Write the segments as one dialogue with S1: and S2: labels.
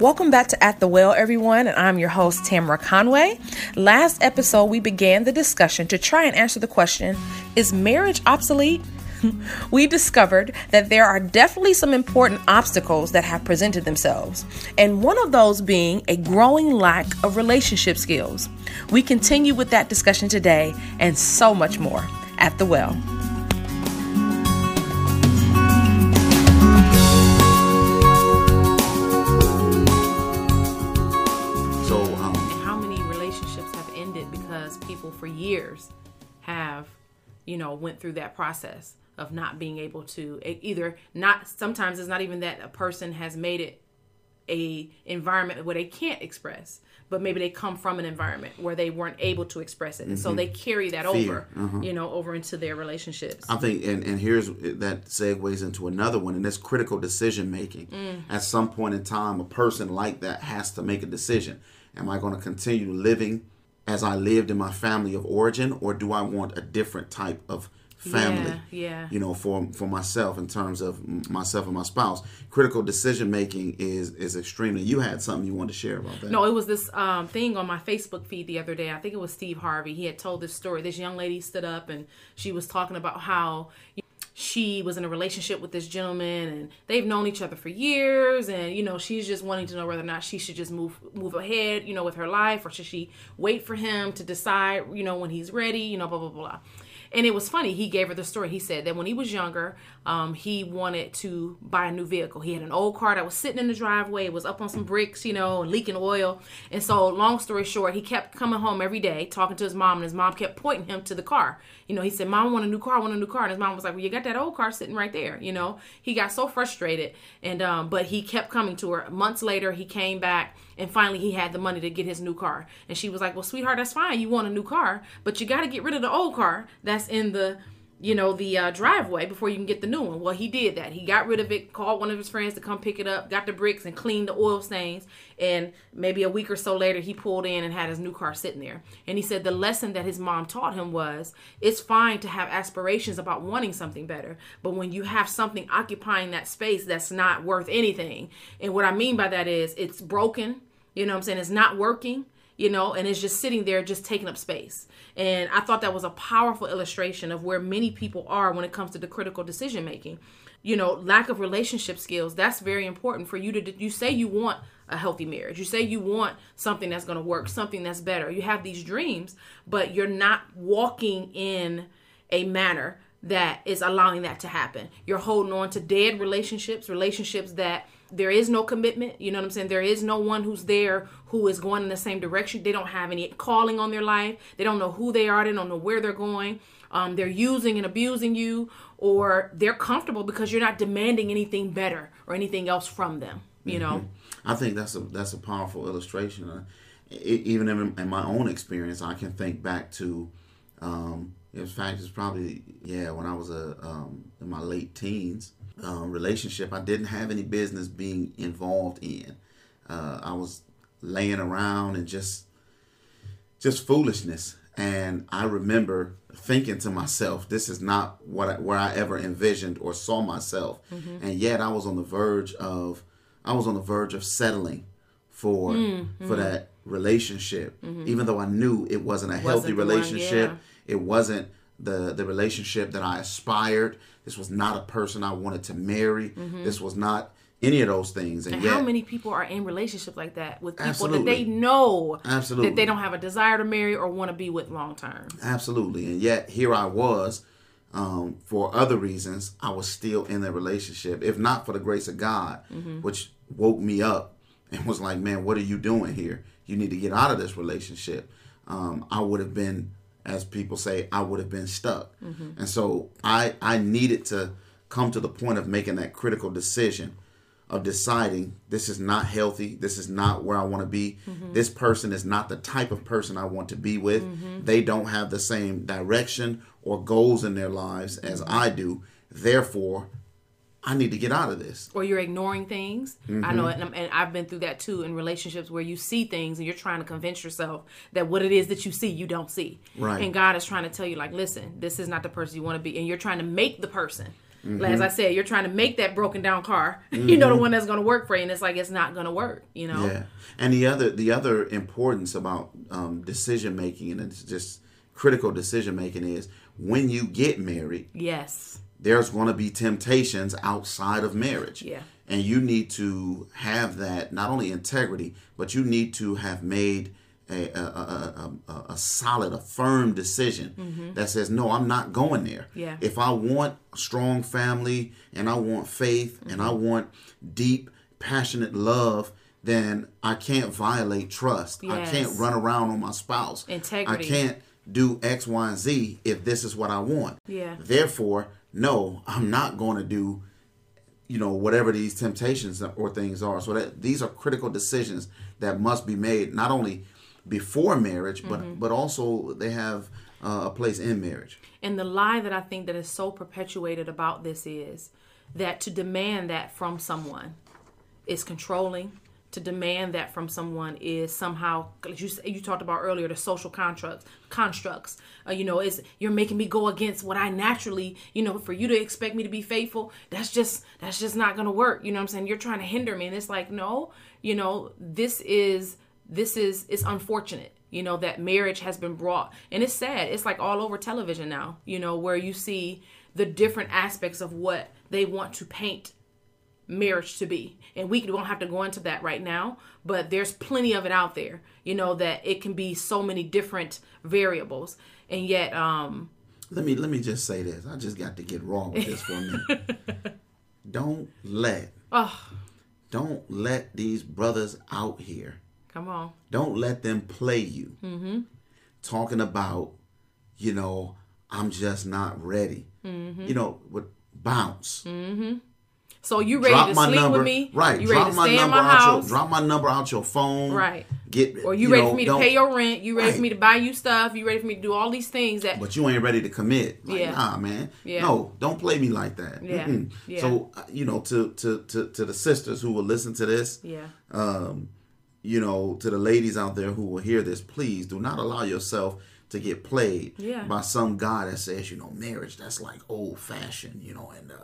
S1: Welcome back to At the Well, everyone, and I'm your host, Tamara Conway. Last episode, we began the discussion to try and answer the question Is marriage obsolete? we discovered that there are definitely some important obstacles that have presented themselves, and one of those being a growing lack of relationship skills. We continue with that discussion today and so much more at the well. Years have you know went through that process of not being able to either not sometimes it's not even that a person has made it a environment where they can't express but maybe they come from an environment where they weren't able to express it and mm-hmm. so they carry that Fear. over uh-huh. you know over into their relationships
S2: i think and, and here's that segues into another one and that's critical decision making mm. at some point in time a person like that has to make a decision am i going to continue living as I lived in my family of origin, or do I want a different type of family?
S1: Yeah, yeah.
S2: You know, for for myself in terms of myself and my spouse, critical decision making is is extremely. You had something you wanted to share about that?
S1: No, it was this um, thing on my Facebook feed the other day. I think it was Steve Harvey. He had told this story. This young lady stood up and she was talking about how. You she was in a relationship with this gentleman and they've known each other for years and you know she's just wanting to know whether or not she should just move move ahead you know with her life or should she wait for him to decide you know when he's ready you know blah blah blah and it was funny. He gave her the story. He said that when he was younger, um, he wanted to buy a new vehicle. He had an old car that was sitting in the driveway. It was up on some bricks, you know, leaking oil. And so, long story short, he kept coming home every day talking to his mom, and his mom kept pointing him to the car. You know, he said, "Mom, I want a new car. I want a new car." And his mom was like, "Well, you got that old car sitting right there." You know, he got so frustrated, and um, but he kept coming to her. Months later, he came back and finally, he had the money to get his new car. And she was like, Well, sweetheart, that's fine. You want a new car, but you got to get rid of the old car that's in the you know the uh, driveway before you can get the new one. Well he did that. He got rid of it called one of his friends to come pick it up got the bricks and cleaned the oil stains. And maybe a week or so later he pulled in and had his new car sitting there. And he said the lesson that his mom taught him was it's fine to have aspirations about wanting something better but when you have something occupying that space that's not worth anything. And what i mean by that is it's broken you know I'm saying? It's not working, you know, and it's just sitting there, just taking up space. And I thought that was a powerful illustration of where many people are when it comes to the critical decision making. You know, lack of relationship skills, that's very important for you to, you say you want a healthy marriage. You say you want something that's going to work, something that's better. You have these dreams, but you're not walking in a manner that is allowing that to happen. You're holding on to dead relationships, relationships that there is no commitment you know what i'm saying? There is no one who's there who is going in the same direction. They don't have any calling on their life. They don't know who they are. They don't know where they're going. Um, they're using and abusing you or they're comfortable because you're not demanding anything better or anything else from them you know?
S2: Mm-hmm. i think that's a that's a powerful illustration. Uh, it, even in, in, my own experience i can think back to um, in fact it's probably yeah when i was a um, in my late teens um, relationship I didn't have any business being involved in. Uh, I was laying around and just just foolishness. And I remember thinking to myself, "This is not what I, where I ever envisioned or saw myself." Mm-hmm. And yet, I was on the verge of I was on the verge of settling for mm-hmm. for that relationship, mm-hmm. even though I knew it wasn't a wasn't healthy relationship. One, yeah. It wasn't the the relationship that I aspired. This was not a person I wanted to marry. Mm-hmm. This was not any of those things.
S1: And, and yet, how many people are in relationships like that with people absolutely. that they know absolutely. that they don't have a desire to marry or want to be with long term?
S2: Absolutely. And yet here I was, um, for other reasons, I was still in that relationship. If not for the grace of God, mm-hmm. which woke me up and was like, "Man, what are you doing here? You need to get out of this relationship." Um, I would have been as people say, I would have been stuck. Mm-hmm. And so I I needed to come to the point of making that critical decision of deciding this is not healthy, this is not where I want to be. Mm-hmm. This person is not the type of person I want to be with. Mm-hmm. They don't have the same direction or goals in their lives as I do. Therefore, I need to get out of this.
S1: Or you're ignoring things. Mm-hmm. I know, and, and, I've been through that too in relationships where you see things and you're trying to convince yourself that what it is that you see, you don't see. Right. And God is trying to tell you, like, listen, this is not the person you want to be, and you're trying to make the person As I said, you're trying to make that broken down car, you know, the one that's going to work for you, and it's like it's not going to work, you know.
S2: Yeah, and the other the other importance about um, decision making and it's just critical decision making is when you get married,
S1: Yes.
S2: There's going to be temptations outside of marriage.
S1: Yeah.
S2: And you need to have that not only integrity, but you need to have made a a, a, a, a solid, a firm decision that says, no, I'm not going there.
S1: Mm-hmm. Yeah.
S2: If I want a strong family and I want faith and I
S1: Mm-hmm.
S2: want deep, passionate love, then I can't violate trust. I can't run around on my spouse.
S1: Integrity.
S2: I can't do X, Y, and Z if this is what I want.
S1: Yeah.
S2: Therefore, no, I'm not going to do, you know, whatever these temptations or things are. So that these are critical decisions that must be made not only before marriage, but
S1: Mm-hmm.
S2: but also they have uh, a place in marriage.
S1: And the lie that I think that is so perpetuated about this is that to demand that from someone is controlling. To demand that from someone is somehow, you you talked about earlier, the social constructs. Constructs, uh, you know, is you're making me go against what I naturally, you know, for you to expect me to be faithful. That's just that's just not gonna work. You know I'm saying? You're trying to hinder me, and it's like, no, you know, this is this is it's unfortunate you know that marriage has been brought and it's sad it's like all over television now you know where you see the different aspects of what they want to paint marriage to be and we don't have to go into that right now but there's plenty of it out there you know that it can be so many different variables and yet um
S2: Let me let me just say this. I just got to get raw with this for a minute. don't let
S1: oh
S2: don't let these brothers out here
S1: come on
S2: Don't let them play you. Mm-hmm. Talking about, you know, I'm just not ready.
S1: Mm-hmm.
S2: You know, with bounce.
S1: So you ready
S2: Drop
S1: to sleep
S2: number.
S1: with me
S2: Right.
S1: you
S2: drop
S1: ready to
S2: my
S1: stay in my house
S2: your drop my number out your phone.
S1: Right.
S2: Get
S1: or you, ready
S2: know,
S1: for me to pay your rent you ready
S2: Right.
S1: for me to buy you stuff you ready for me to do all these things that
S2: but you ain't ready to commit. Like,
S1: Yeah.
S2: Nah, man.
S1: Yeah.
S2: No, don't play me like that.
S1: Yeah.
S2: Mm-mm.
S1: Yeah.
S2: So, uh, you know, to, to, to, to the sisters who will listen to this,
S1: yeah
S2: um, you know, to the ladies out there who will hear this, please do not allow yourself to get played
S1: Yeah.
S2: by some guy that says, you know, marriage that's like old fashioned, you know, and uh,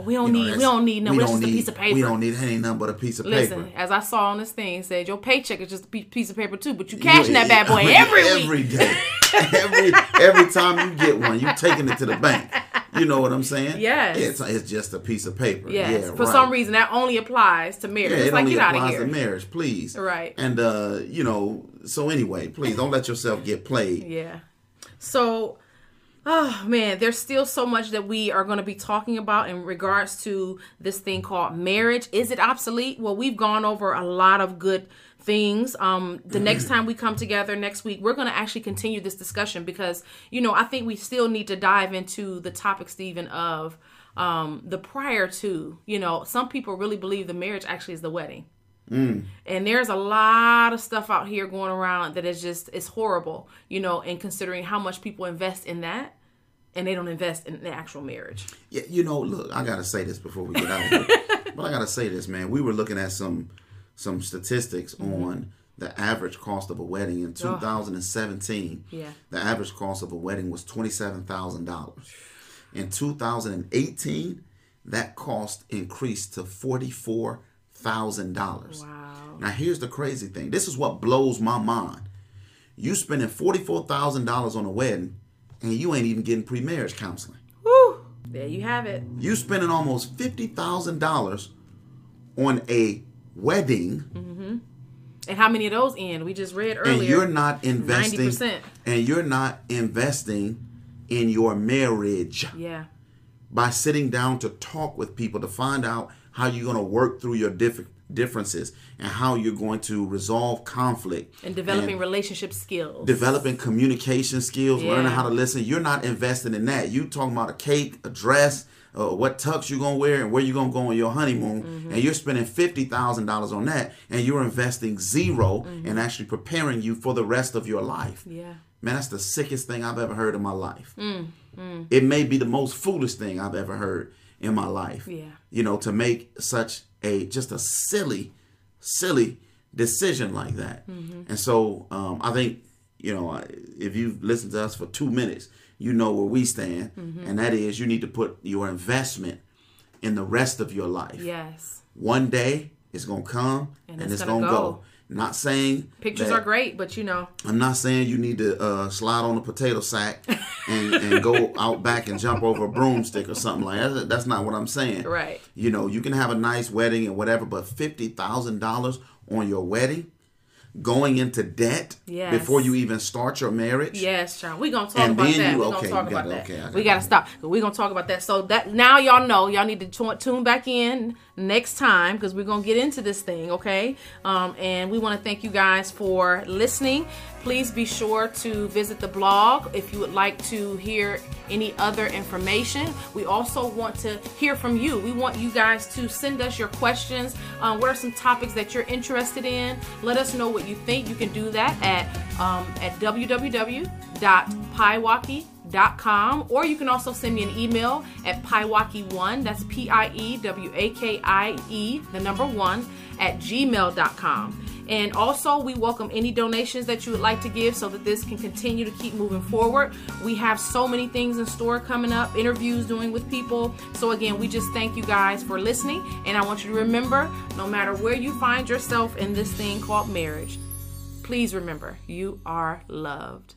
S1: we don't
S2: you know,
S1: need we don't need no
S2: we
S1: it's
S2: don't
S1: just a
S2: need-
S1: piece of paper
S2: We don't need ain't nothing but a piece of
S1: Listen,
S2: paper.
S1: Listen, as I saw on this thing, it said your paycheck is just a piece of paper too, but you cashing that bad boy
S2: mean,
S1: every week.
S2: every day, every every time you get one, you taking it to the bank. You know what I'm saying?
S1: Yes.
S2: It's, it's just a piece of paper.
S1: Yes,
S2: Yeah,
S1: for
S2: right.
S1: some reason that only applies to marriage.
S2: Yeah,
S1: it's
S2: it
S1: like
S2: only
S1: of
S2: applies
S1: here.
S2: to marriage, please.
S1: Right.
S2: And uh, you know, so anyway, please don't let yourself get played.
S1: Yeah. So, oh man, there's still so much that we are going to be talking about in regards to this thing called marriage. Is it obsolete? Well, we've gone over a lot of good things. Um, the next time we come together next week, we're going to actually continue this discussion because, you know, I think we still need to dive into the topic, Stephen, of um, the prior to, you know, some people really believe the marriage actually is the wedding. And there's a lot of stuff out here going around that is just it's horrible, you know, and considering how much people invest in that and they don't invest in the actual marriage.
S2: Yeah, you know, look, I gotta say this before we get out of here. but I gotta say this, man. We were looking at some some statistics
S1: Mm-hmm.
S2: on the average cost of a wedding in 2017.
S1: Yeah.
S2: The average cost of a wedding was twenty seven thousand dollars. In 2018, that cost increased to forty four thousand dollars.
S1: Wow.
S2: Now here's the crazy thing. This is what blows my mind. You spending forty four thousand dollars on a wedding, and you ain't even getting pre marriage counseling.
S1: Whew. There you have it.
S2: You spending almost fifty thousand dollars on a wedding, mm-hmm.
S1: And how many of those end? We just read earlier.
S2: and you're not investing.
S1: 90%.
S2: And you're not investing in your marriage
S1: Yeah.
S2: by sitting down to talk with people to find out how you're going to work through your diff- differences and how you're going to resolve conflict
S1: And developing relationship skills.
S2: developing communication skills, learning how to listen. You're not investing in that. You talking about a cake, a dress, uh, what tux you're gonna wear, and where you're gonna go on your honeymoon,
S1: Mm-hmm.
S2: and you're spending fifty thousand dollars on that, and you're investing 0
S1: Mm-hmm.
S2: and actually preparing you for the rest of your life.
S1: yeah.
S2: Man, that's the sickest thing I've ever heard in my life.
S1: Mm,
S2: It may be the most foolish thing I've ever heard in my life.
S1: Yeah.
S2: You know, to make such a just a silly, silly decision like that.
S1: Mm-hmm.
S2: And so um, I think, you know, if you've listened to us for two minutes, you know where we stand.
S1: Mm-hmm.
S2: And that is you need to put your investment in the rest of your life.
S1: Yes.
S2: One day it's gonna come and,
S1: it's
S2: it's,
S1: gonna
S2: gonna,
S1: go.
S2: go. Not saying
S1: Pictures
S2: that-
S1: are great, but you know,
S2: I'm not saying you need to uh, slide on a potato sack and, and go out back and jump over a broomstick or something like that. That's not what I'm saying.
S1: Right.
S2: You know, you can have a nice wedding and whatever, but fifty thousand dollars on your wedding, going into debt
S1: Yes.
S2: before you even start your marriage.
S1: Yes, child. We're gonna talk
S2: And
S1: about that.
S2: you-
S1: We're
S2: okay,
S1: gonna talk about
S2: gotta-
S1: that.
S2: okay, I
S1: we
S2: got
S1: gotta stop. We're gonna talk about that. So that now y'all know y'all need to tu- tune back in next time because we're gonna get into this thing, okay? Um, and we want to thank you guys for listening. Please be sure to visit the blog if you would like to hear any other information. We also want to hear from you. We want you guys to send us your questions. Um, what are some topics that you're interested in? Let us know what you think. You can do that at um, at www.piewaki.com or you can also send me an email at piewaki1 that's p-i-e-w-a-k-i-e the number one at gmail.com and also we welcome any donations that you would like to give so that this can continue to keep moving forward. We have so many things in store coming up interviews doing with people. So again we just thank you guys for listening and i want you to remember no matter where you find yourself in this thing called marriage please remember you are loved